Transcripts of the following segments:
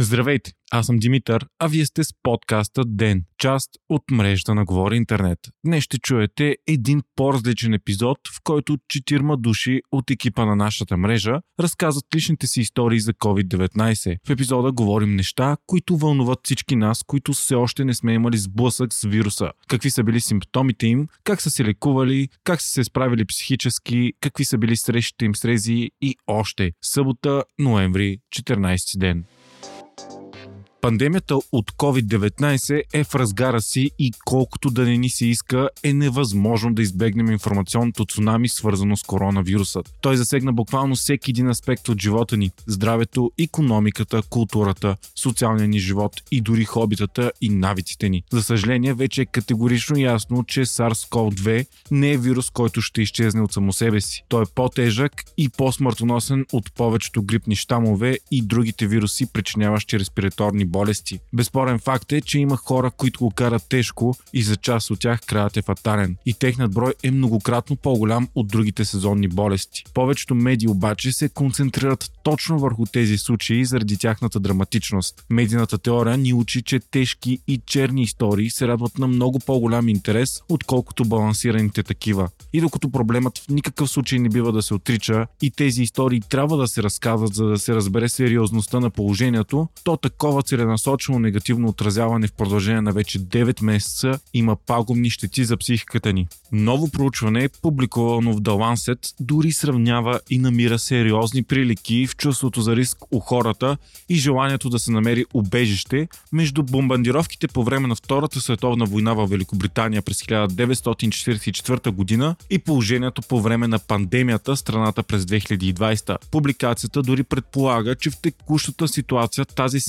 Здравейте, аз съм Димитър, а вие сте с подкаста Ден, част от мрежата на Говори Интернет. Днес ще чуете един по-различен епизод, в който четирма души от екипа на нашата мрежа разказват личните си истории за COVID-19. В епизода говорим неща, които вълнуват всички нас, които все още не сме имали сблъсък с вируса. Какви са били симптомите им, как са се лекували, как са се справили психически, какви са били срещите им с рези и още. Събота, ноември, 14 ден. Пандемията от COVID-19 е в разгара си и колкото да не ни се иска, е невъзможно да избегнем информационното цунами, свързано с коронавирусът. Той засегна буквално всеки един аспект от живота ни – здравето, економиката, културата, социалния ни живот и дори хобитата и навиците ни. За съжаление, вече е категорично ясно, че SARS-CoV-2 не е вирус, който ще изчезне от само себе си. Той е по-тежък и по-смъртоносен от повечето грипни щамове и другите вируси, причиняващи респираторни болести. Безспорен факт е, че има хора, които го карат тежко и за част от тях краят е фатален. И техният брой е многократно по-голям от другите сезонни болести. Повечето медии обаче се концентрират точно върху тези случаи заради тяхната драматичност. Медийната теория ни учи, че тежки и черни истории се радват на много по-голям интерес, отколкото балансираните такива. И докато проблемът в никакъв случай не бива да се отрича и тези истории трябва да се разказват, за да се разбере сериозността на положението, то такова целенасочено негативно отразяване в продължение на вече 9 месеца има пагубни щети за психиката ни. Ново проучване, публикувано в The Lancet, дори сравнява и намира сериозни прилики в чувството за риск у хората и желанието да се намери убежище между бомбардировките по време на Втората световна война в Великобритания през 1944 година и положението по време на пандемията страната през 2020. Публикацията дори предполага, че в текущата ситуация тази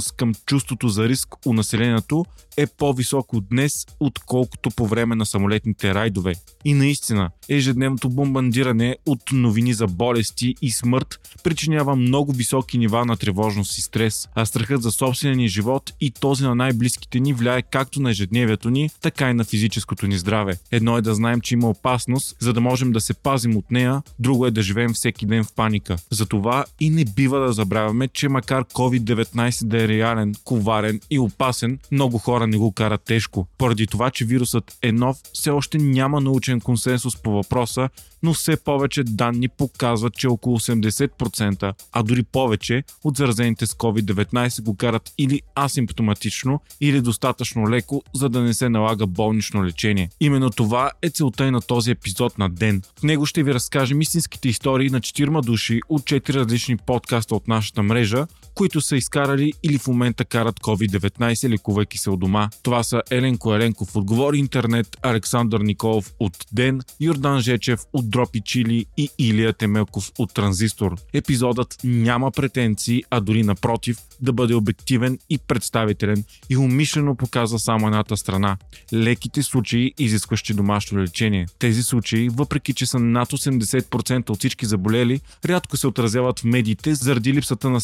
сенситивност към чувството за риск у населението е по-високо днес, отколкото по време на самолетните райдове. И наистина, ежедневното бомбандиране от новини за болести и смърт причинява много високи нива на тревожност и стрес, а страхът за собствения ни живот и този на най-близките ни влияе както на ежедневието ни, така и на физическото ни здраве. Едно е да знаем, че има опасност, за да можем да се пазим от нея, друго е да живеем всеки ден в паника. Затова и не бива да забравяме, че макар COVID-19 да е реален, коварен и опасен, много хора не го карат тежко. Поради това, че вирусът е нов, все още няма научен консенсус по въпроса, но все повече данни показват, че около 80%, а дори повече от заразените с COVID-19 го карат или асимптоматично, или достатъчно леко, за да не се налага болнично лечение. Именно това е целта и на този епизод на ден. В него ще ви разкажем истинските истории на 4 души от 4 различни подкаста от нашата мрежа, които са изкарали или в момента карат COVID-19, лекувайки се от дома. Това са Еленко Еленков от Говори Интернет, Александър Николов от Ден, Йордан Жечев от Дропи Чили и Илия Темелков от Транзистор. Епизодът няма претенции, а дори напротив, да бъде обективен и представителен и умишлено показва само едната страна. Леките случаи, изискващи домашно лечение. Тези случаи, въпреки че са над 80% от всички заболели, рядко се отразяват в медиите заради липсата на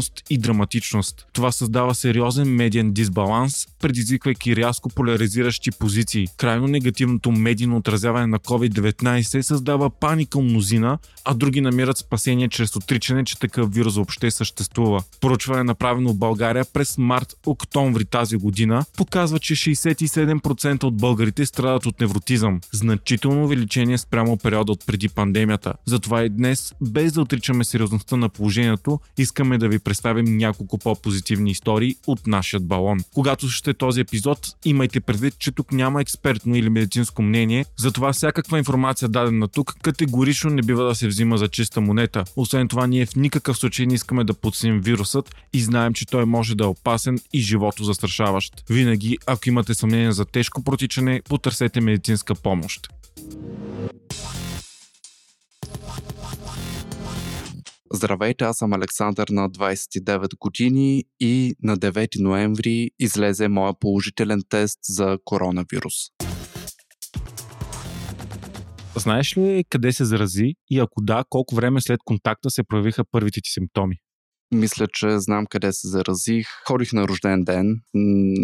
сензационност и драматичност. Това създава сериозен медиен дисбаланс, предизвиквайки рязко поляризиращи позиции. Крайно негативното медийно отразяване на COVID-19 създава паника мнозина, а други намират спасение чрез отричане, че такъв вирус въобще съществува. Поручване направено в България през март-октомври тази година показва, че 67% от българите страдат от невротизъм. Значително увеличение спрямо периода от преди пандемията. Затова и днес, без да отричаме сериозността на положението, искаме да ви представим няколко по-позитивни истории от нашия балон. Когато ще този епизод, имайте предвид, че тук няма експертно или медицинско мнение, затова всякаква информация дадена тук категорично не бива да се взима за чиста монета. Освен това, ние в никакъв случай не искаме да подсим вирусът и знаем, че той може да е опасен и живото застрашаващ. Винаги, ако имате съмнение за тежко протичане, потърсете медицинска помощ. Здравейте, аз съм Александър на 29 години и на 9 ноември излезе моя положителен тест за коронавирус. Знаеш ли къде се зарази и ако да, колко време след контакта се проявиха първите ти симптоми? Мисля, че знам къде се заразих. Ходих на рожден ден,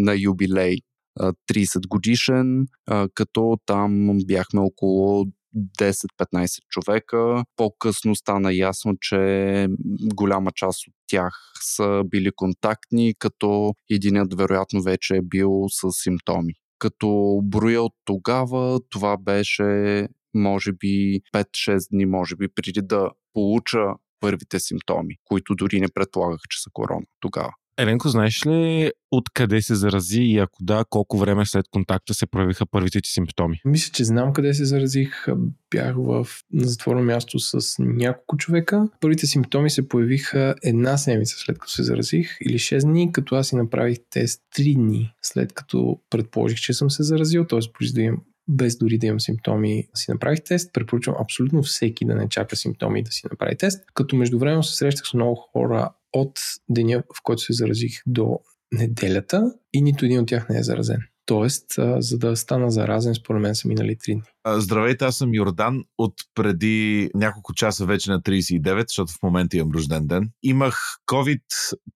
на юбилей 30 годишен, като там бяхме около 10-15 човека. По-късно стана ясно, че голяма част от тях са били контактни, като единят вероятно вече е бил с симптоми. Като броя от тогава, това беше може би 5-6 дни, може би преди да получа първите симптоми, които дори не предполагах, че са корона тогава. Еленко, знаеш ли откъде се зарази и ако да, колко време след контакта се проявиха първите ти симптоми? Мисля, че знам къде се заразих. Бях в затворено място с няколко човека. Първите симптоми се появиха една седмица след като се заразих или 6 дни, като аз си направих тест 3 дни след като предположих, че съм се заразил, т.е. преди да имам без дори да имам симптоми, си направих тест. Препоръчвам абсолютно всеки да не чака симптоми да си направи тест. Като междувременно се срещах с много хора от деня, в който се заразих до неделята и нито един от тях не е заразен. Тоест, за да стана заразен, според мен са минали 3 дни. Здравейте, аз съм Йордан. От преди няколко часа вече на 39, защото в момента имам рожден ден. Имах COVID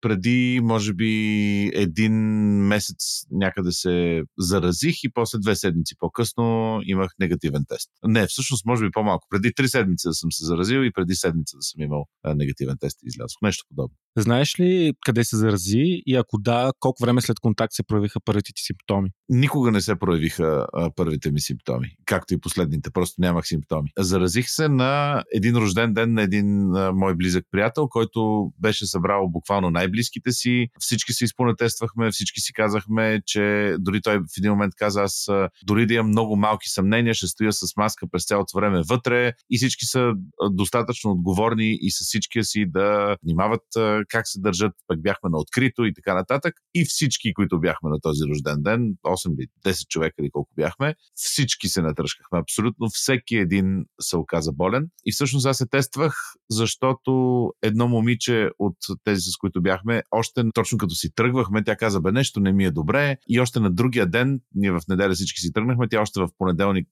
преди, може би, един месец някъде се заразих и после две седмици по-късно имах негативен тест. Не, всъщност, може би по-малко. Преди три седмици да съм се заразил и преди седмица да съм имал негативен тест и излязох. Нещо подобно. Знаеш ли къде се зарази и ако да, колко време след контакт се проявиха първите ти симптоми? Никога не се проявиха а, първите ми симптоми, както и последните, просто нямах симптоми. Заразих се на един рожден ден на един а, мой близък приятел, който беше събрал буквално най-близките си. Всички се изпонатествахме, всички си казахме, че дори той в един момент каза, аз дори да имам много малки съмнения, ще стоя с маска през цялото време вътре и всички са достатъчно отговорни и с всичкия си да внимават как се държат, пък бяхме на открито и така нататък. И всички, които бяхме на този рожден ден, 8 или 10 човека или колко бяхме, всички се натръшкахме. Абсолютно всеки един се оказа болен. И всъщност аз се тествах, защото едно момиче от тези, с които бяхме, още точно като си тръгвахме, тя каза, бе, нещо не ми е добре. И още на другия ден, ние в неделя всички си тръгнахме, тя още в понеделник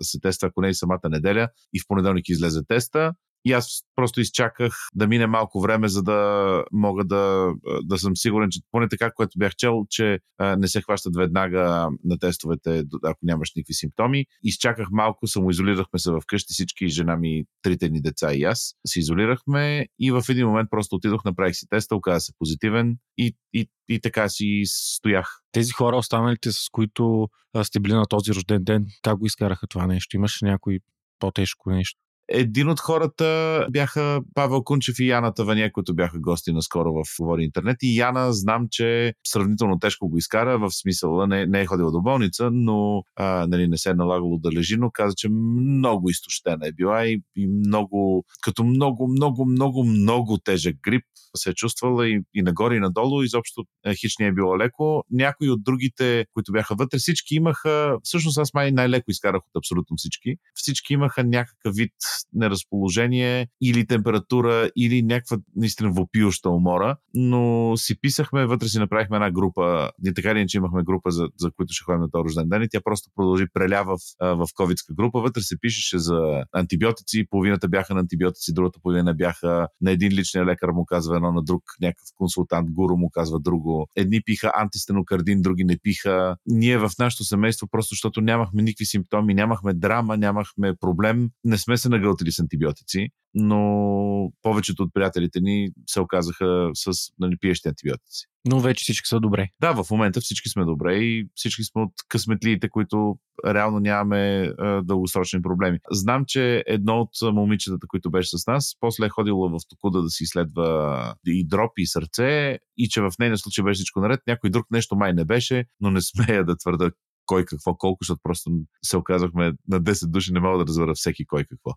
се тества, ако не и самата неделя, и в понеделник излезе теста. И аз просто изчаках да мине малко време, за да мога да, да съм сигурен, че поне така, което бях чел, че не се хващат веднага на тестовете, ако нямаш никакви симптоми. Изчаках малко, самоизолирахме се в къщи, всички жена ми, трите ни деца и аз. Се изолирахме и в един момент просто отидох, направих си теста, оказа се позитивен и, и, и така си стоях. Тези хора, останалите, с които сте били на този рожден ден, как го изкараха това нещо? Имаш някой по-тежко нещо? Един от хората бяха Павел Кунчев и Яна Тавания, които бяха гости наскоро в Говори интернет. И Яна знам, че сравнително тежко го изкара, в смисъл не, не е ходила до болница, но а, нали, не се е налагало да лежи, но каза, че много изтощена е била и, и много, като много, много, много, много тежък грип се е чувствала и, и нагоре и надолу. Изобщо е, хич не е било леко. Някои от другите, които бяха вътре, всички имаха, всъщност аз май най-леко изкарах от абсолютно всички. Всички имаха някакъв вид неразположение или температура, или някаква наистина вопиюща умора, но си писахме, вътре си направихме една група, не така ли, че имахме група, за, за които ще ходим на този рожден ден и тя просто продължи преля в, в ковидска група. Вътре се пишеше за антибиотици, половината бяха на антибиотици, другата половина бяха на един личния лекар му казва едно на друг, някакъв консултант, гуру му казва друго. Едни пиха антистенокардин, други не пиха. Ние в нашето семейство, просто защото нямахме никакви симптоми, нямахме драма, нямахме проблем, не сме се нагълтили с антибиотици, но повечето от приятелите ни се оказаха с нали, пиещи антибиотици. Но вече всички са добре. Да, в момента всички сме добре и всички сме от късметлиите, които реално нямаме а, дългосрочни проблеми. Знам, че едно от момичетата, които беше с нас, после е ходила в Токуда да си изследва и дроп, и сърце, и че в нейния случай беше всичко наред. Някой друг нещо май не беше, но не смея да твърда кой какво колко, защото просто се оказахме на 10 души, не мога да разбера всеки кой какво.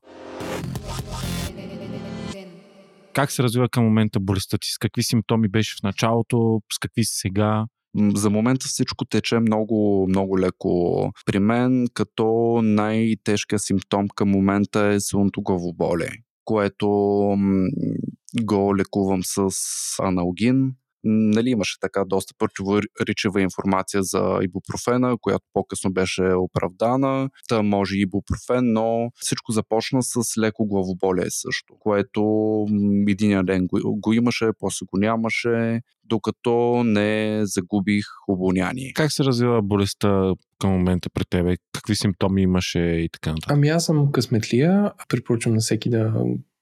Как се развива към момента болестта ти? С какви симптоми беше в началото? С какви си сега? За момента всичко тече много, много леко. При мен като най-тежкият симптом към момента е силното главоболие, което го лекувам с аналгин, нали, имаше така доста противоречива информация за ибупрофена, която по-късно беше оправдана. Та може ибупрофен, но всичко започна с леко главоболие също, което един ден го, го имаше, после го нямаше, докато не загубих обоняние. Как се развива болестта към момента при тебе? Какви симптоми имаше и така нататък? Ами аз съм късметлия. Препоръчвам на всеки да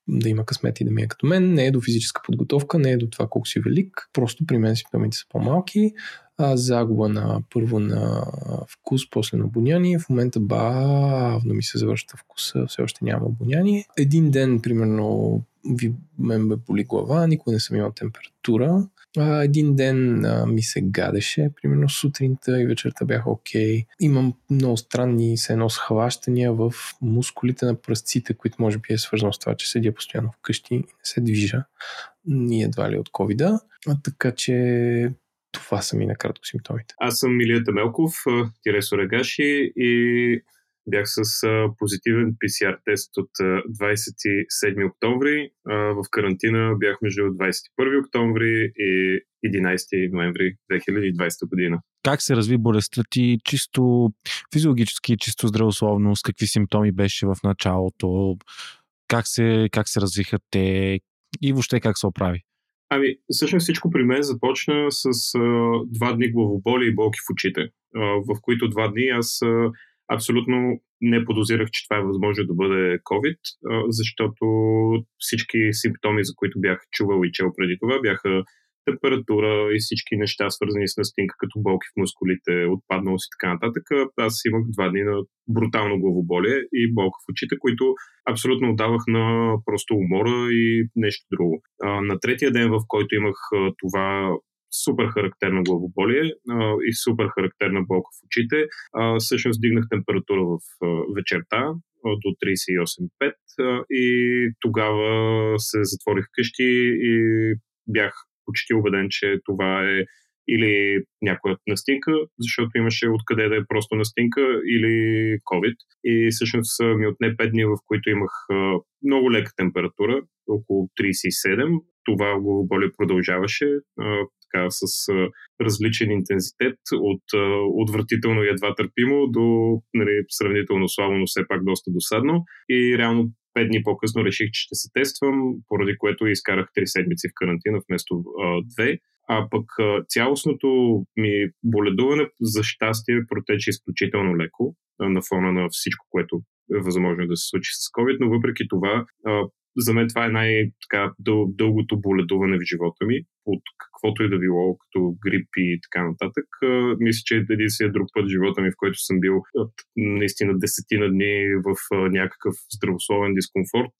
да има късмет и да ми е като мен. Не е до физическа подготовка, не е до това колко си велик. Просто при мен симптомите са по-малки. А, загуба на първо на вкус, после на обоняние. В момента бавно ми се завършва вкуса, все още няма обоняние. Един ден, примерно, ви, мен ме боли глава, никога не съм имал температура. А, един ден а, ми се гадеше, примерно сутринта и вечерта бях окей. Okay. Имам много странни се едно схващания в мускулите на пръстците, които може би е свързано с това, че седя постоянно вкъщи и не се движа. Ни едва ли от. А, така че това са ми накратко симптомите. Аз съм Илия Тамелков, тире Сорегаши и Бях с позитивен PCR тест от а, 27 октомври. В карантина бях между 21 октомври и 11 ноември 2020 година. Как се разви болестта ти чисто физиологически, чисто здравословно? С какви симптоми беше в началото? Как се, как се развиха те? И въобще как се оправи? Ами, всъщност всичко при мен започна с а, два дни главоболи и болки в очите, а, в които два дни аз а, абсолютно не подозирах, че това е възможно да бъде COVID, защото всички симптоми, за които бях чувал и чел преди това, бяха температура и всички неща, свързани с настинка, като болки в мускулите, отпадналост и така нататък. Аз имах два дни на брутално главоболие и болка в очите, които абсолютно отдавах на просто умора и нещо друго. На третия ден, в който имах това супер характерно главоболие а, и супер характерна болка в очите. А, всъщност дигнах температура в а, вечерта до 38,5 а, и тогава се затворих вкъщи и бях почти убеден, че това е или някоя настинка, защото имаше откъде да е просто настинка, или COVID. И всъщност ми отне 5 дни, в които имах много лека температура, около 37. Това главоболие продължаваше така с различен интензитет от отвратително и едва търпимо до нали, сравнително слабо, но все пак доста досадно. И реално пет дни по-късно реших, че ще се тествам, поради което изкарах три седмици в карантина вместо две. А пък цялостното ми боледуване, за щастие, протече изключително леко на фона на всичко, което е възможно да се случи с COVID, но въпреки това за мен това е най-дългото боледуване в живота ми, от каквото и да било, като грип и така нататък. Мисля, че единствения друг път живота ми, в който съм бил наистина десетина дни в някакъв здравословен дискомфорт,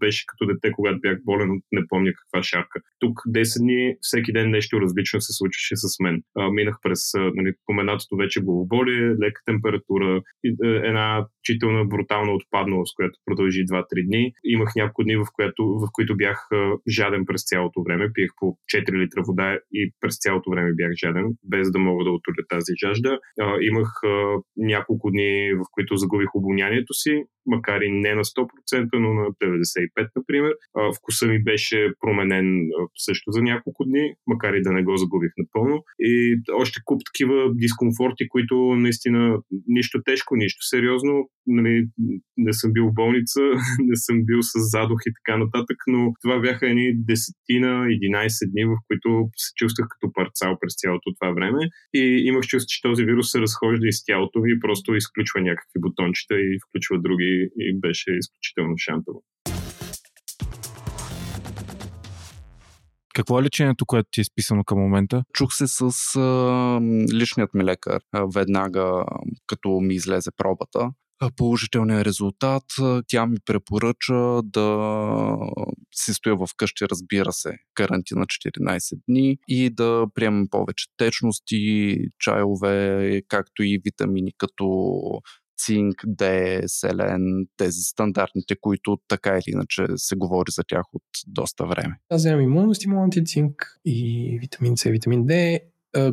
беше като дете, когато бях болен, не помня каква шарка. Тук 10 дни, всеки ден нещо различно се случваше с мен. Минах през нали, поменатото вече главоболие, лека температура, една чителна брутална отпадналост, която продължи 2-3 дни. Имах няколко дни, в, което, в които бях жаден през цялото време. Пиех по 4 литра вода и през цялото време бях жаден, без да мога да отоля тази жажда. А, имах а, няколко дни, в които загубих обонянието си, макар и не на 100%, но на 95%, например. А, вкуса ми беше променен а, също за няколко дни, макар и да не го загубих напълно. И още куп такива дискомфорти, които наистина нищо тежко, нищо сериозно. Нали, не съм бил в болница, не съм бил с задух и така нататък, но това бяха едни десетина, 11 дни, в които се чувствах като парцал през цялото това време и имах чувство, че този вирус се разхожда из тялото ми и просто изключва някакви бутончета и включва други и беше изключително шантово. Какво е лечението, което ти е изписано към момента? Чух се с а, личният ми лекар а, веднага, като ми излезе пробата положителния резултат, тя ми препоръча да се стоя в къщи, разбира се, карантина 14 дни и да приемам повече течности, чайове, както и витамини като цинк, Д, селен, тези стандартните, които така или иначе се говори за тях от доста време. Аз вземам имуностимуланти, цинк и витамин С, витамин Д.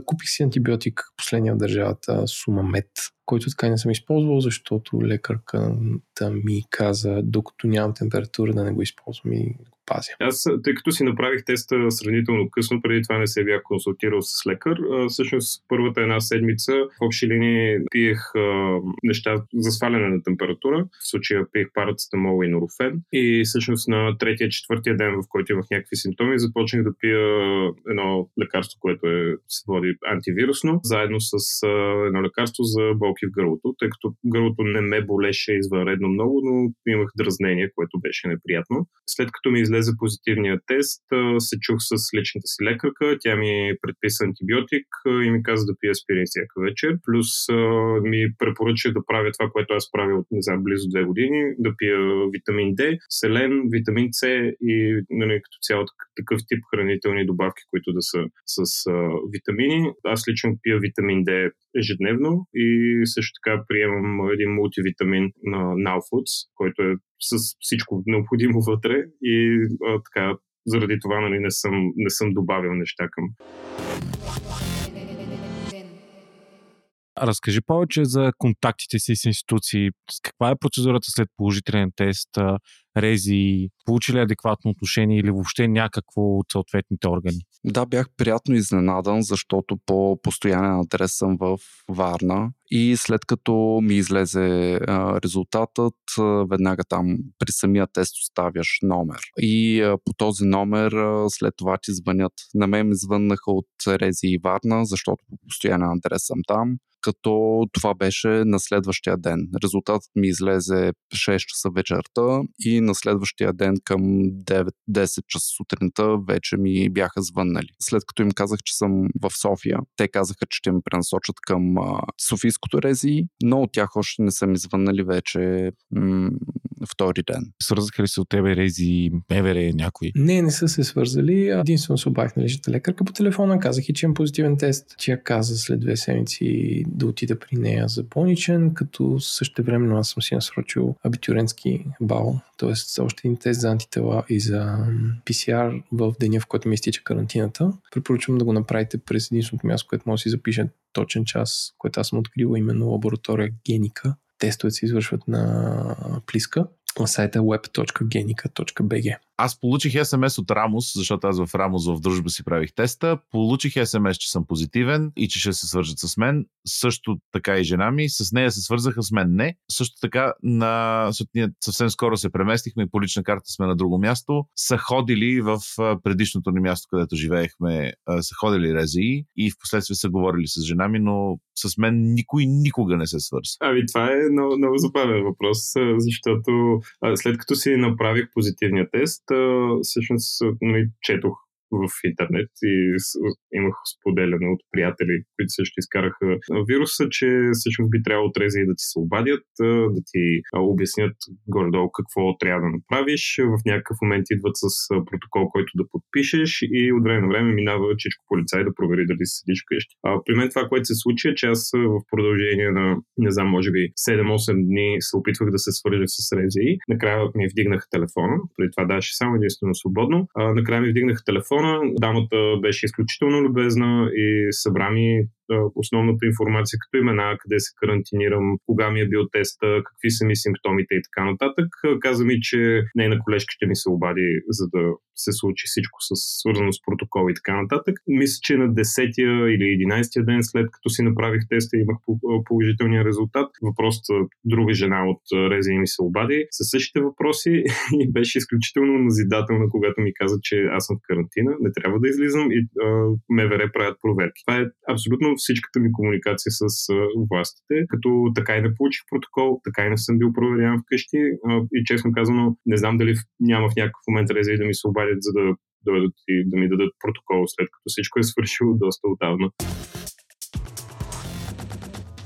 Купих си антибиотик, последния от държавата, Сумамет, който така не съм използвал, защото лекарката ми каза, докато нямам температура, да не го използвам и пазя. Аз, тъй като си направих теста сравнително късно, преди това не се бях консултирал с лекар, всъщност първата една седмица в общи линии пиех а, неща за сваляне на температура. В случая пиех парацетамол и норофен. И всъщност на третия, четвъртия ден, в който имах някакви симптоми, започнах да пия едно лекарство, което е, се води антивирусно, заедно с а, едно лекарство за болки в гърлото, тъй като гърлото не ме болеше извънредно много, но имах дразнение, което беше неприятно. След като ми излезе позитивния тест, се чух с личната си лекарка, тя ми предписа антибиотик и ми каза да пия аспирин всяка вечер. Плюс ми препоръча да правя това, което аз правя от, не знам, близо две години, да пия витамин D, селен, витамин С и нали, като цяло такъв тип хранителни добавки, които да са с а, витамини. Аз лично пия витамин D ежедневно и също така приемам един мултивитамин на Now Foods, който е с всичко необходимо вътре и а, така, заради това нали, не, съм, не съм добавил неща към. Разкажи повече за контактите си с институции. Каква е процедурата след положителен тест? Рези, получи ли адекватно отношение или въобще някакво от съответните органи? Да, бях приятно изненадан, защото по постоянен адрес съм в Варна и след като ми излезе резултатът, веднага там при самия тест оставяш номер. И по този номер след това ти звънят. На мен ми звъннаха от Рези и Варна, защото по постоянен адрес съм там като това беше на следващия ден. Резултатът ми излезе 6 часа вечерта и на следващия ден към 9-10 часа сутринта вече ми бяха звъннали. След като им казах, че съм в София, те казаха, че ще ме пренасочат към а, Софийското рези, но от тях още не са ми звъннали вече м- втори ден. Свързаха ли се от тебе рези, Мевере, някой? Не, не са се свързали. Единствено се обадих на личната лекарка по телефона, казах и, че имам позитивен тест. Тя каза след две седмици да отида при нея за болничен, като също времено аз съм си насрочил абитюренски бал, т.е. още един тест за антитела и за PCR в деня, в който ми изтича карантината. Препоръчвам да го направите през единственото място, което може да си запише точен час, което аз съм открил, именно лаборатория Геника. Тестовете се извършват на Плиска на сайта web.genica.bg. Аз получих СМС от Рамос, защото аз в Рамос в дружба си правих теста. Получих СМС, че съм позитивен и че ще се свържат с мен. Също така и жена ми. С нея се свързаха, с мен не. Също така на... ние съвсем скоро се преместихме и по лична карта сме на друго място. Са ходили в предишното ни място, където живеехме, са ходили рези и в последствие са говорили с жена ми, но с мен никой никога не се свърза. Ами това е много, много забавен въпрос, защото след като си направих позитивния тест, всъщност нали, четох в интернет и имах споделяне от приятели, които също изкараха вируса, че всъщност би трябвало трези да ти се обадят, да ти обяснят горе-долу какво трябва да направиш. В някакъв момент идват с протокол, който да подпишеш и от време на време минава чичко полицай да провери дали си седиш вкъщи. А, при мен това, което се случи е, че аз в продължение на, не знам, може би 7-8 дни се опитвах да се свържа с Рези. Накрая ми вдигнаха телефона, преди това даваше само единствено свободно. А, накрая ми вдигнаха телефона телефона. Дамата беше изключително любезна и събра ми основната информация, като имена, къде се карантинирам, кога ми е бил теста, какви са ми симптомите и така нататък. Каза ми, че нейна колежка ще ми се обади, за да се случи всичко с, свързано с протокол и така нататък. Мисля, че на 10-я или 11-я ден след като си направих теста и имах положителния резултат, въпросът друга жена от Рези ми се обади със същите въпроси и беше изключително назидателна, когато ми каза, че аз съм в карантина, не трябва да излизам и МВР правят проверки. Това е абсолютно всичката ми комуникация с властите, като така и не получих протокол, така и не съм бил проверяван вкъщи и честно казано не знам дали няма в някакъв момент рези да ми се обадят, за да дойдат и да ми дадат протокол, след като всичко е свършило доста отдавна.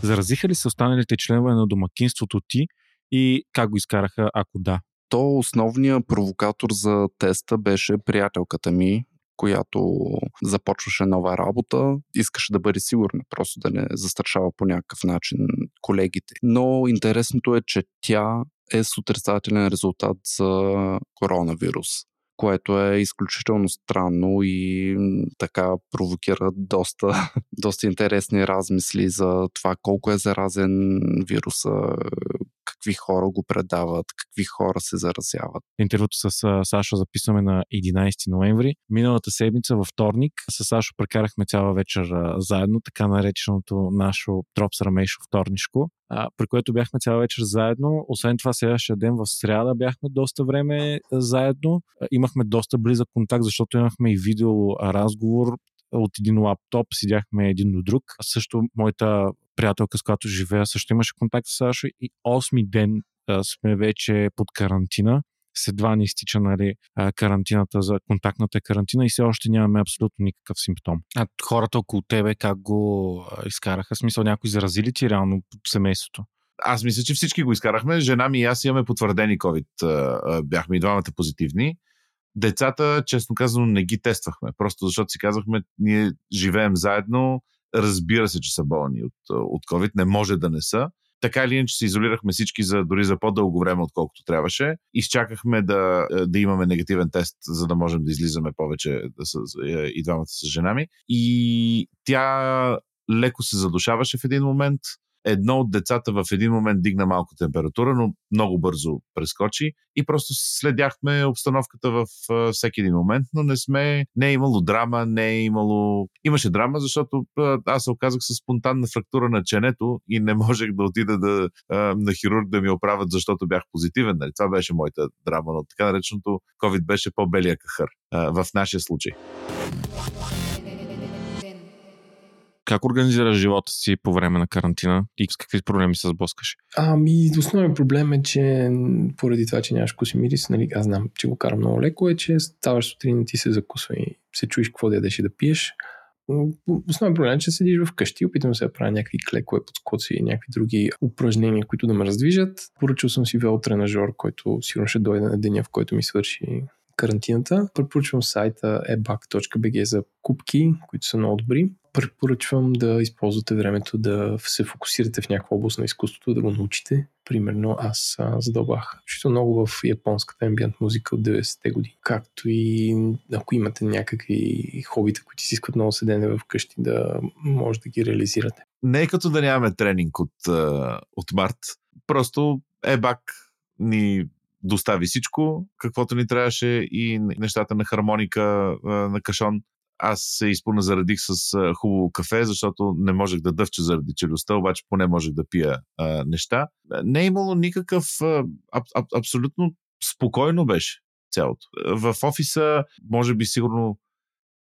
Заразиха ли се останалите членове на домакинството ти и как го изкараха, ако да? То основният провокатор за теста беше приятелката ми, която започваше нова работа, искаше да бъде сигурна, просто да не застрашава по някакъв начин колегите. Но интересното е, че тя е с отрицателен резултат за коронавирус. което е изключително странно и така провокира доста, доста интересни размисли за това колко е заразен вируса, какви хора го предават, какви хора се заразяват. Интервюто с Сашо записваме на 11 ноември. Миналата седмица във вторник с Сашо прекарахме цяла вечер заедно, така нареченото наше Дропс Рамейшо вторнишко, при което бяхме цяла вечер заедно. Освен това, следващия ден в сряда бяхме доста време заедно. Имахме доста близък контакт, защото имахме и видео разговор от един лаптоп, седяхме един до друг. Също моята приятелка, с която живея, също имаше контакт с Сашо и 8 ден а, сме вече под карантина. След два ни изтича нали, карантината за контактната карантина и все още нямаме абсолютно никакъв симптом. А хората около тебе как го изкараха? Смисъл някой заразили ти реално семейството? Аз мисля, че всички го изкарахме. Жена ми и аз имаме потвърдени COVID. Бяхме и двамата позитивни. Децата, честно казано, не ги тествахме. Просто защото си казахме, ние живеем заедно, разбира се, че са болни от, от COVID, не може да не са. Така или иначе се изолирахме всички за, дори за по-дълго време, отколкото трябваше. Изчакахме да, да имаме негативен тест, за да можем да излизаме повече да с, и двамата с жена ми. И тя леко се задушаваше в един момент едно от децата в един момент дигна малко температура, но много бързо прескочи и просто следяхме обстановката в всеки един момент, но не сме, не е имало драма, не е имало... Имаше драма, защото аз се оказах с спонтанна фрактура на ченето и не можех да отида да, на хирург да ми оправят, защото бях позитивен. Нали? Това беше моята драма, но така нареченото COVID беше по-белия кахър в нашия случай. Как организираш живота си по време на карантина и с какви проблеми се сблъскаш? Ами, основен проблем е, че поради това, че нямаш вкус и мирис, нали, аз знам, че го карам много леко, е, че ставаш сутрин ти се закусва и се чуеш какво да ядеш и да пиеш. Основен проблем е, че седиш вкъщи, опитвам се да правя някакви клекове, подскоци и някакви други упражнения, които да ме раздвижат. Поръчал съм си велотренажор, който сигурно ще дойде на деня, в който ми свърши карантината. Препоръчвам сайта ebac.bg за купки, които са много добри. Препоръчвам да използвате времето да се фокусирате в някаква област на изкуството, да го научите. Примерно аз задълбах чисто много в японската амбиент музика от 90-те години. Както и ако имате някакви хобита, които изискват много седене вкъщи, да може да ги реализирате. Не е като да нямаме тренинг от, от март. Просто ебак ни достави всичко, каквото ни трябваше и нещата на хармоника, на кашон. Аз се изпълна зарадих с хубаво кафе, защото не можех да дъвча заради челюстта, обаче поне можех да пия а, неща. Не е имало никакъв... А, аб, абсолютно спокойно беше цялото. В офиса, може би сигурно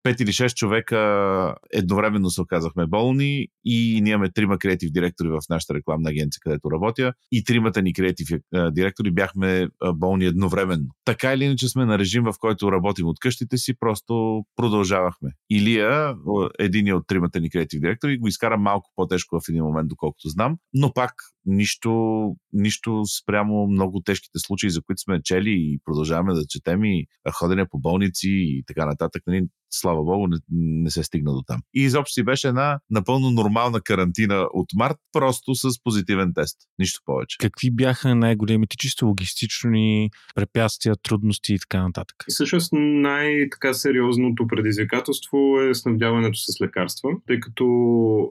5 или 6 човека едновременно се оказахме болни и ние имаме трима креатив директори в нашата рекламна агенция, където работя и тримата ни креатив директори бяхме болни едновременно. Така или иначе сме на режим, в който работим от къщите си, просто продължавахме. Илия, един от тримата ни креатив директори, го изкара малко по-тежко в един момент, доколкото знам, но пак нищо, нищо спрямо много тежките случаи, за които сме чели и продължаваме да четем и ходене по болници и така нататък. Нали, слава богу, не, не се стигна до там. И изобщо си беше една напълно нормална карантина от март, просто с позитивен тест. Нищо повече. Какви бяха най-големите чисто логистични препятствия, трудности и така нататък? Всъщност най-така сериозното предизвикателство е снабдяването с лекарства, тъй като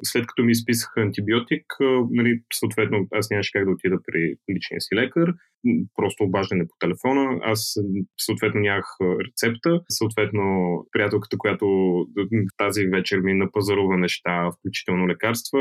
след като ми изписаха антибиотик, нали, съответно аз нямаше как да отида при личния си лекар, просто обаждане по телефона. Аз съответно нямах рецепта. Съответно, приятелката, която тази вечер ми напазарува неща, включително лекарства,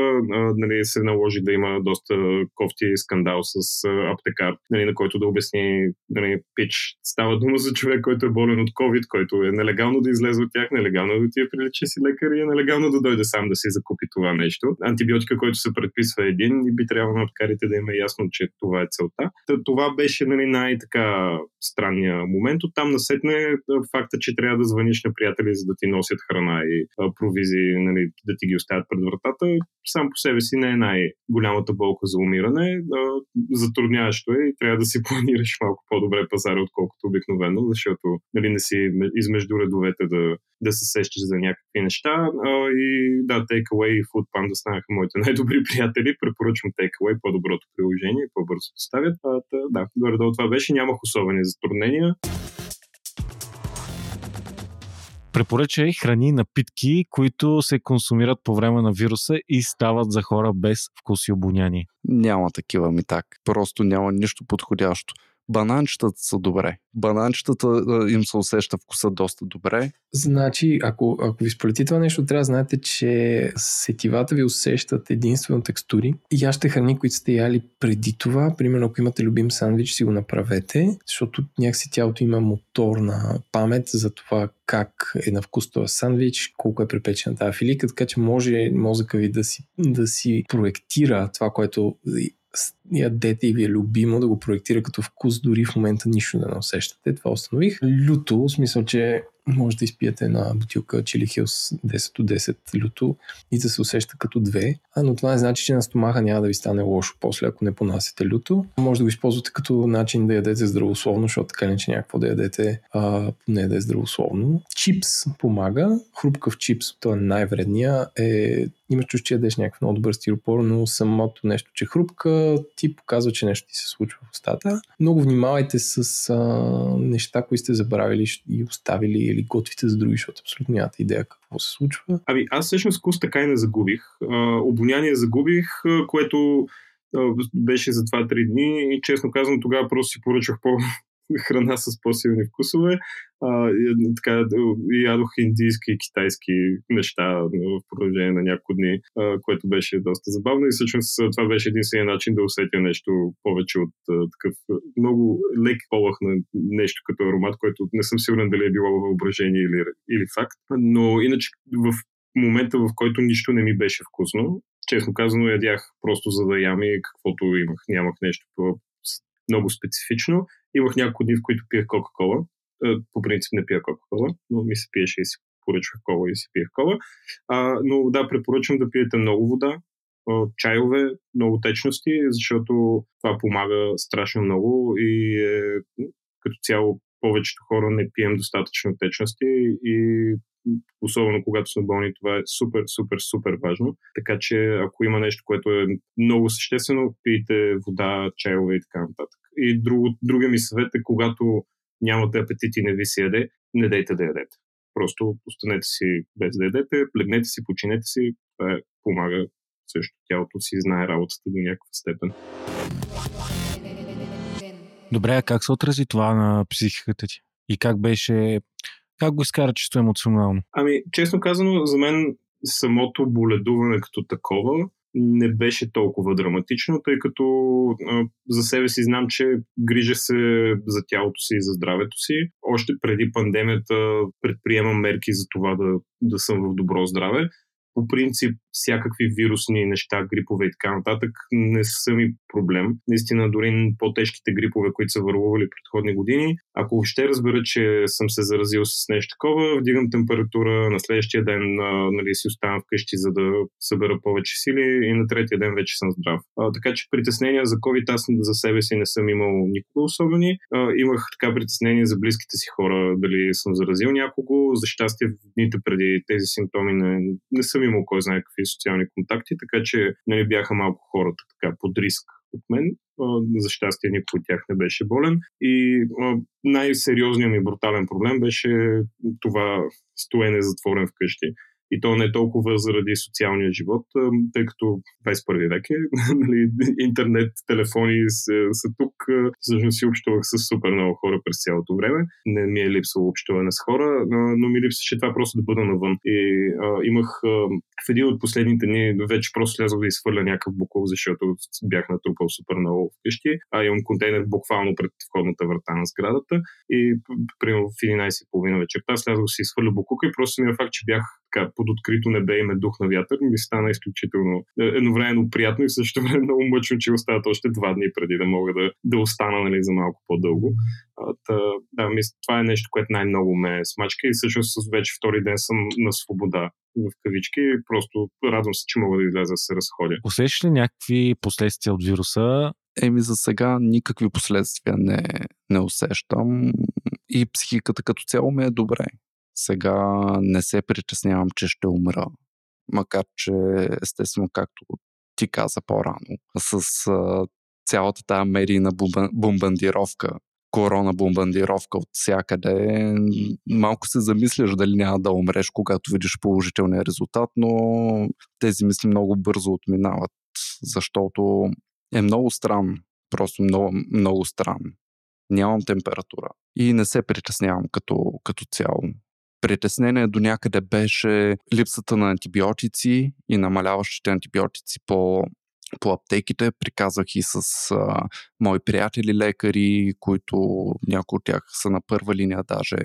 нали, се наложи да има доста кофти скандал с аптекар, нали, на който да обясни нали, пич. Става дума за човек, който е болен от COVID, който е нелегално да излезе от тях, нелегално да отиде при лечи си лекар и е нелегално да дойде сам да си закупи това нещо. Антибиотика, който се предписва един и би трябвало на аптекарите да има ясно, че това е целта. Това беше нали, най-така странния момент. Оттам насетне факта, че трябва да звъниш на приятели, за да ти носят храна и провизии, нали, да ти ги оставят пред вратата, сам по себе си не е най-голямата болка за умиране. Затрудняващо е и трябва да си планираш малко по-добре пазара, отколкото обикновено, защото нали, не си измежду редовете да, да се сещаш за някакви неща. И да, Takeaway и Foodpanda станаха моите най-добри приятели. Препоръчвам Takeaway, по-доброто приложение, по-бързо доставят. Да, горе-долу това беше. Нямах особени затруднения. Препоръчай храни и напитки, които се консумират по време на вируса и стават за хора без вкус и обоняние. Няма такива ми так. Просто няма нищо подходящо. Бананчетата са добре. Бананчетата им се усеща вкуса доста добре. Значи, ако, ако ви сполети това нещо, трябва да знаете, че сетивата ви усещат единствено текстури. Ящите храни, които сте яли преди това, примерно ако имате любим сандвич, си го направете, защото някакси тялото има моторна памет за това как е на вкус този сандвич, колко е припечена тази филика, така че може мозъка ви да си, да си проектира това, което ядете и ви е любимо да го проектира като вкус, дори в момента нищо да не усещате. Това установих. Люто, в смисъл, че може да изпиете една бутилка Chili Hills 10 от 10 люто и да се усеща като две, а, но това не значи, че на стомаха няма да ви стане лошо после, ако не понасите люто. Може да го използвате като начин да ядете здравословно, защото така не че някакво да ядете а, не да е здравословно. Чипс помага. Хрупкав чипс, това е най-вредния, е имаш чувство, че ядеш някакъв много добър стиропор, но самото нещо, че хрупка, ти показва, че нещо ти се случва в устата. Много внимавайте с а, неща, които сте забравили и оставили или готвите за други, защото абсолютно нямате идея какво се случва. Ами аз всъщност вкус така и не загубих. Обоняние загубих, което беше за 2-3 дни и честно казвам тогава просто си поръчах по храна с по-силни вкусове. И, така, ядох индийски и китайски неща в продължение на няколко дни, което беше доста забавно и всъщност това беше единствения начин да усетя нещо повече от такъв много лек полах на нещо като аромат, което не съм сигурен дали е било въображение или, или факт. Но иначе в момента, в който нищо не ми беше вкусно, честно казано, ядях просто за да ям и каквото имах. Нямах нещо много специфично. Имах няколко дни, в които пиех Кока-Кола. Е, по принцип не пия Кока-Кола, но ми се пиеше и си поръчвах кола и си пиех кола. А, но да, препоръчвам да пиете много вода, чайове, много течности, защото това помага страшно много и е, като цяло повечето хора не пием достатъчно течности и особено когато сме болни, това е супер, супер, супер важно. Така че ако има нещо, което е много съществено, пийте вода, чайове и така нататък. И друго, другия ми съвет е, когато нямате апетит и не ви се яде, не дейте да ядете. Просто останете си без да ядете, легнете си, починете си. Това е, помага също. Тялото си знае работата до някаква степен. Добре, а как се отрази това на психиката ти? И как беше как го изкара чисто емоционално? Ами, честно казано, за мен самото боледуване като такова не беше толкова драматично, тъй като а, за себе си знам, че грижа се за тялото си и за здравето си. Още преди пандемията предприемам мерки за това да, да съм в добро здраве по принцип всякакви вирусни неща, грипове и така нататък не са ми проблем. Наистина, дори по-тежките грипове, които са върлували предходни години, ако въобще разбера, че съм се заразил с нещо такова, вдигам температура, на следващия ден нали, си оставам вкъщи, за да събера повече сили и на третия ден вече съм здрав. А, така че притеснения за COVID аз за себе си не съм имал никога особени. А, имах така притеснения за близките си хора, дали съм заразил някого. За щастие в дните преди тези симптоми не, не съм имал кой знае какви социални контакти, така че нали, бяха малко хората така под риск от мен. За щастие никой от тях не беше болен. И най-сериозният ми брутален проблем беше това стоене затворен вкъщи. И то не е толкова заради социалния живот, тъй като 21 век е, нали, интернет, телефони са, са тук. Всъщност си общувах с супер много хора през цялото време. Не ми е липсвало общуване с хора, но ми липсваше това просто да бъда навън. И а, имах а, в един от последните дни вече просто слязох да изхвърля някакъв буклук, защото бях натрупал супер много вкъщи. А имам контейнер буквално пред входната врата на сградата. И примерно в 11.30 вечерта слязох си изхвърля буклука и просто ми е факт, че бях така, под открито небе и ме дух на вятър, ми стана изключително е, едновременно приятно и също време много мъчно, че остават още два дни преди да мога да, да остана нали, за малко по-дълго. Та, да, мисля, това е нещо, което най-много ме смачка и всъщност вече втори ден съм на свобода в кавички. Просто радвам се, че мога да изляза да се разходя. Усещаш ли някакви последствия от вируса? Еми за сега никакви последствия не, не усещам и психиката като цяло ми е добре. Сега не се притеснявам, че ще умра. Макар, че естествено, както ти каза по-рано, с а, цялата тази медийна бомбандировка корона бомбандировка от всякъде, малко се замисляш дали няма да умреш, когато видиш положителния резултат, но тези мисли много бързо отминават, защото е много странно. Просто много, много странно. Нямам температура и не се притеснявам като, като цяло. Притеснение до някъде беше липсата на антибиотици и намаляващите антибиотици по по аптеките. Приказах и с а, мои приятели лекари, които някои от тях са на първа линия, даже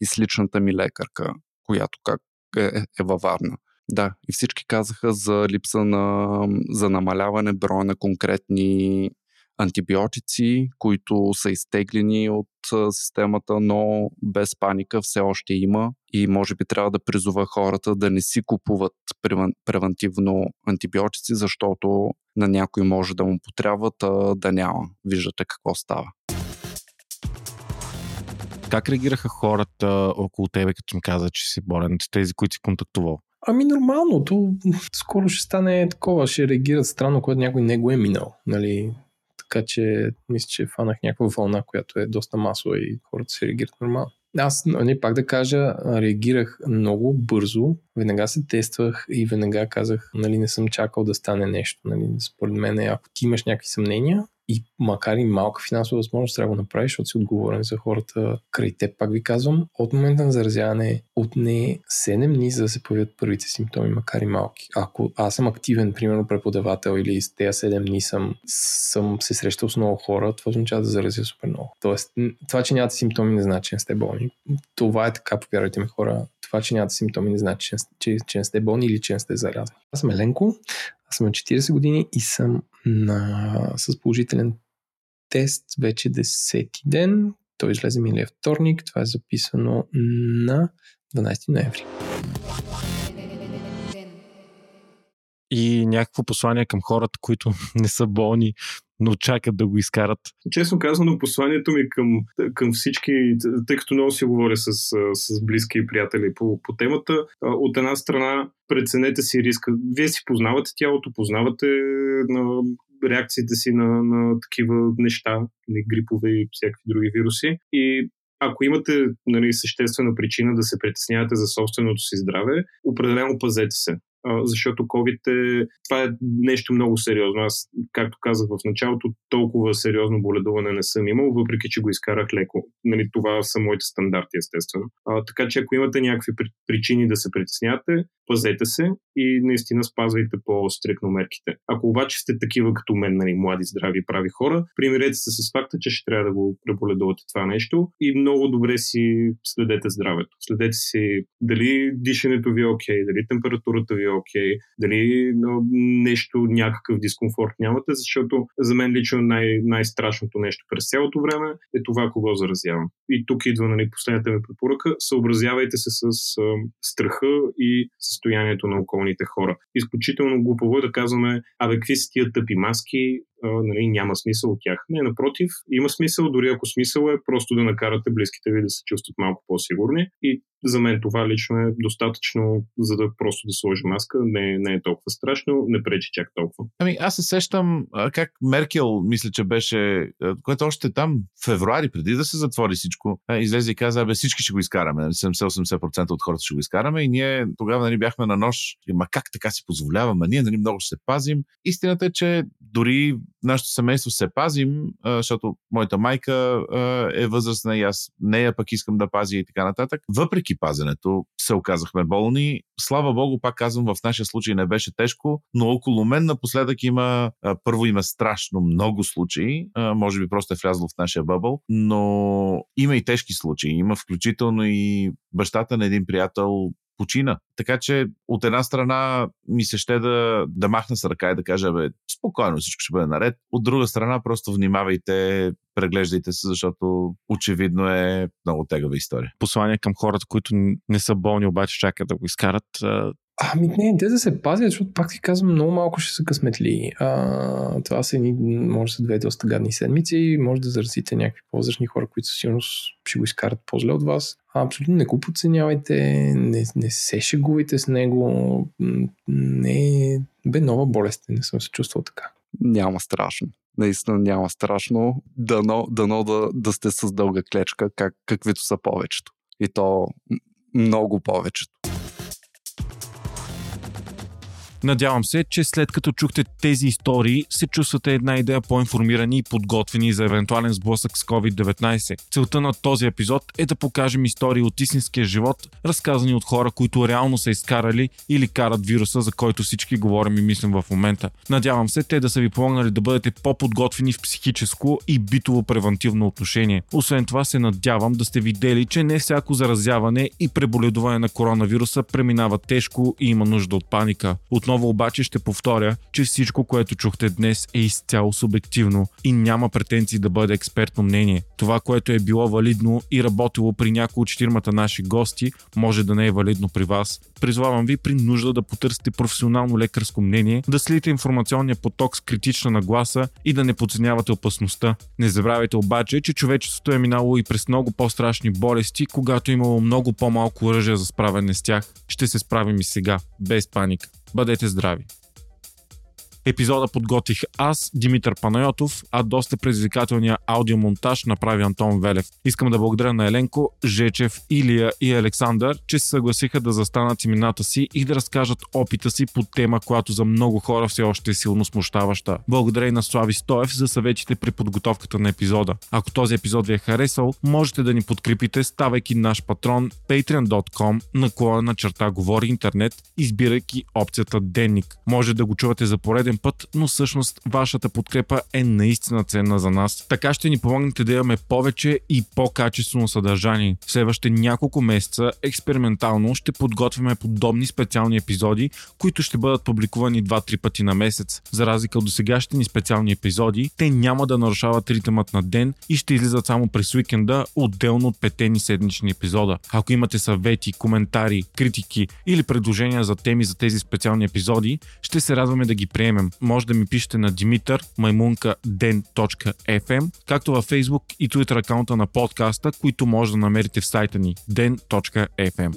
и с личната ми лекарка, която как е, е във Варна. Да, и всички казаха за липса на, за намаляване броя на конкретни антибиотици, които са изтеглени от системата, но без паника все още има и може би трябва да призова хората да не си купуват превентивно антибиотици, защото на някой може да му потрябват, а да няма. Виждате какво става. Как реагираха хората около тебе, като им каза, че си болен, тези, които си контактувал? Ами нормално, то скоро ще стане такова, ще реагират странно, когато някой не го е минал. Нали? Така че мисля, че фанах някаква вълна, която е доста масова и хората се реагират нормално. Аз, не пак да кажа, реагирах много бързо, веднага се тествах и веднага казах, нали, не съм чакал да стане нещо. Нали. Според мен, ако ти имаш някакви съмнения, и макар и малка финансова възможност трябва да го направиш, защото си отговорен за хората край теб. Пак ви казвам, от момента на заразяване отне 7 дни, за да се появят първите симптоми, макар и малки. Ако аз съм активен, примерно преподавател или с тези 7 дни съм, съм се срещал с много хора, това означава да заразя супер много. Тоест, това, че нямате симптоми, не значи, че не сте болни. Това е така, повярвайте ми хора. Това, че нямате симптоми, не значи, че, че, не сте болни или че не сте заразени. Аз съм Еленко, аз съм на 40 години и съм на, с положителен тест вече 10 ден. Той излезе миналия вторник. Това е записано на 12 ноември. И някакво послание към хората, които не са болни, но чакат да го изкарат. Честно казано, посланието ми към, към всички, тъй като много си говоря с, с близки и приятели по, по темата, от една страна преценете си риска. Вие си познавате тялото, познавате на реакциите си на, на такива неща, нали, грипове и всякакви други вируси. И ако имате нали, съществена причина да се притеснявате за собственото си здраве, определено пазете се защото COVID е, това е нещо много сериозно. Аз, както казах в началото, толкова сериозно боледуване не съм имал, въпреки че го изкарах леко. Нали, това са моите стандарти, естествено. А, така че ако имате някакви причини да се притеснявате, пазете се и наистина спазвайте по-стрикно мерките. Ако обаче сте такива като мен, нали, млади, здрави, прави хора, примирете се с факта, че ще трябва да го преболедувате това нещо и много добре си следете здравето. Следете си дали дишането ви е окей, дали температурата ви е окей, дали нещо, някакъв дискомфорт нямате, защото за мен лично най- най-страшното нещо през цялото време е това, кого заразявам. И тук идва нали, последната ми препоръка. Съобразявайте се с а, страха и състоянието на околните хора. Изключително глупаво е да казваме, абе, какви са тия тъпи маски, нали, няма смисъл от тях. Не, напротив, има смисъл, дори ако смисъл е просто да накарате близките ви да се чувстват малко по-сигурни и за мен това лично е достатъчно, за да просто да сложи маска. Не, не е толкова страшно, не пречи чак толкова. Ами аз се сещам как Меркел, мисля, че беше, което още там февруари, преди да се затвори всичко, излезе и каза, бе всички ще го изкараме. 70-80% нали, от хората ще го изкараме и ние тогава нали, бяхме на нож. Ма как така си позволяваме? Ние нали, много ще се пазим. Истината е, че дори нашето семейство се пазим, защото моята майка е възрастна и аз нея пък искам да пазя и така нататък. Въпреки пазенето се оказахме болни. Слава Богу, пак казвам, в нашия случай не беше тежко, но около мен напоследък има, първо има страшно много случаи, може би просто е влязло в нашия бъбъл, но има и тежки случаи. Има включително и бащата на един приятел почина. Така че от една страна ми се ще да, да махна с ръка и да кажа, бе, спокойно всичко ще бъде наред. От друга страна просто внимавайте, преглеждайте се, защото очевидно е много тегава история. Послание към хората, които не са болни, обаче чакат да го изкарат. Ами не, те да се пазят, защото пак ти казвам, много малко ще са късметли. А, това са едни, може да са две доста гадни седмици, може да заразите някакви по-възрастни хора, които със сигурност ще го изкарат по-зле от вас. А, абсолютно не го подценявайте, не, не се шегувайте с него. Не, бе нова болест, не съм се чувствал така. Няма страшно. наистина няма страшно. Дано, дано да, да сте с дълга клечка, как, каквито са повечето. И то много повечето. Надявам се, че след като чухте тези истории, се чувствате една идея по-информирани и подготвени за евентуален сблъсък с COVID-19. Целта на този епизод е да покажем истории от истинския живот, разказани от хора, които реално са изкарали или карат вируса, за който всички говорим и мислим в момента. Надявам се те да са ви помогнали да бъдете по-подготвени в психическо и битово превентивно отношение. Освен това се надявам да сте видели, че не всяко заразяване и преболедуване на коронавируса преминава тежко и има нужда от паника. Отново отново обаче ще повторя, че всичко, което чухте днес е изцяло субективно и няма претенции да бъде експертно мнение. Това, което е било валидно и работило при някои от четирмата наши гости, може да не е валидно при вас. Призвавам ви при нужда да потърсите професионално лекарско мнение, да следите информационния поток с критична нагласа и да не подценявате опасността. Не забравяйте обаче, че човечеството е минало и през много по-страшни болести, когато е имало много по-малко оръжие за справяне с тях. Ще се справим и сега, без паника. Бъдете здрави! Епизода подготвих аз, Димитър Панайотов, а доста предизвикателния аудиомонтаж направи Антон Велев. Искам да благодаря на Еленко, Жечев, Илия и Александър, че се съгласиха да застанат имената си и да разкажат опита си по тема, която за много хора все още е силно смущаваща. Благодаря и на Слави Стоев за съветите при подготовката на епизода. Ако този епизод ви е харесал, можете да ни подкрепите, ставайки наш патрон patreon.com наклона на черта Говори Интернет, избирайки опцията Денник. Може да го чувате за пореден пореден път, но всъщност вашата подкрепа е наистина ценна за нас. Така ще ни помогнете да имаме повече и по-качествено съдържание. В следващите няколко месеца експериментално ще подготвяме подобни специални епизоди, които ще бъдат публикувани 2-3 пъти на месец. За разлика от досегашните ни специални епизоди, те няма да нарушават ритъмът на ден и ще излизат само през уикенда, отделно от петени седмични епизода. Ако имате съвети, коментари, критики или предложения за теми за тези специални епизоди, ще се радваме да ги приемем FM. Може да ми пишете на Димитър маймунка ден.fm, както във Facebook и Twitter акаунта на подкаста, които може да намерите в сайта ни den.fm.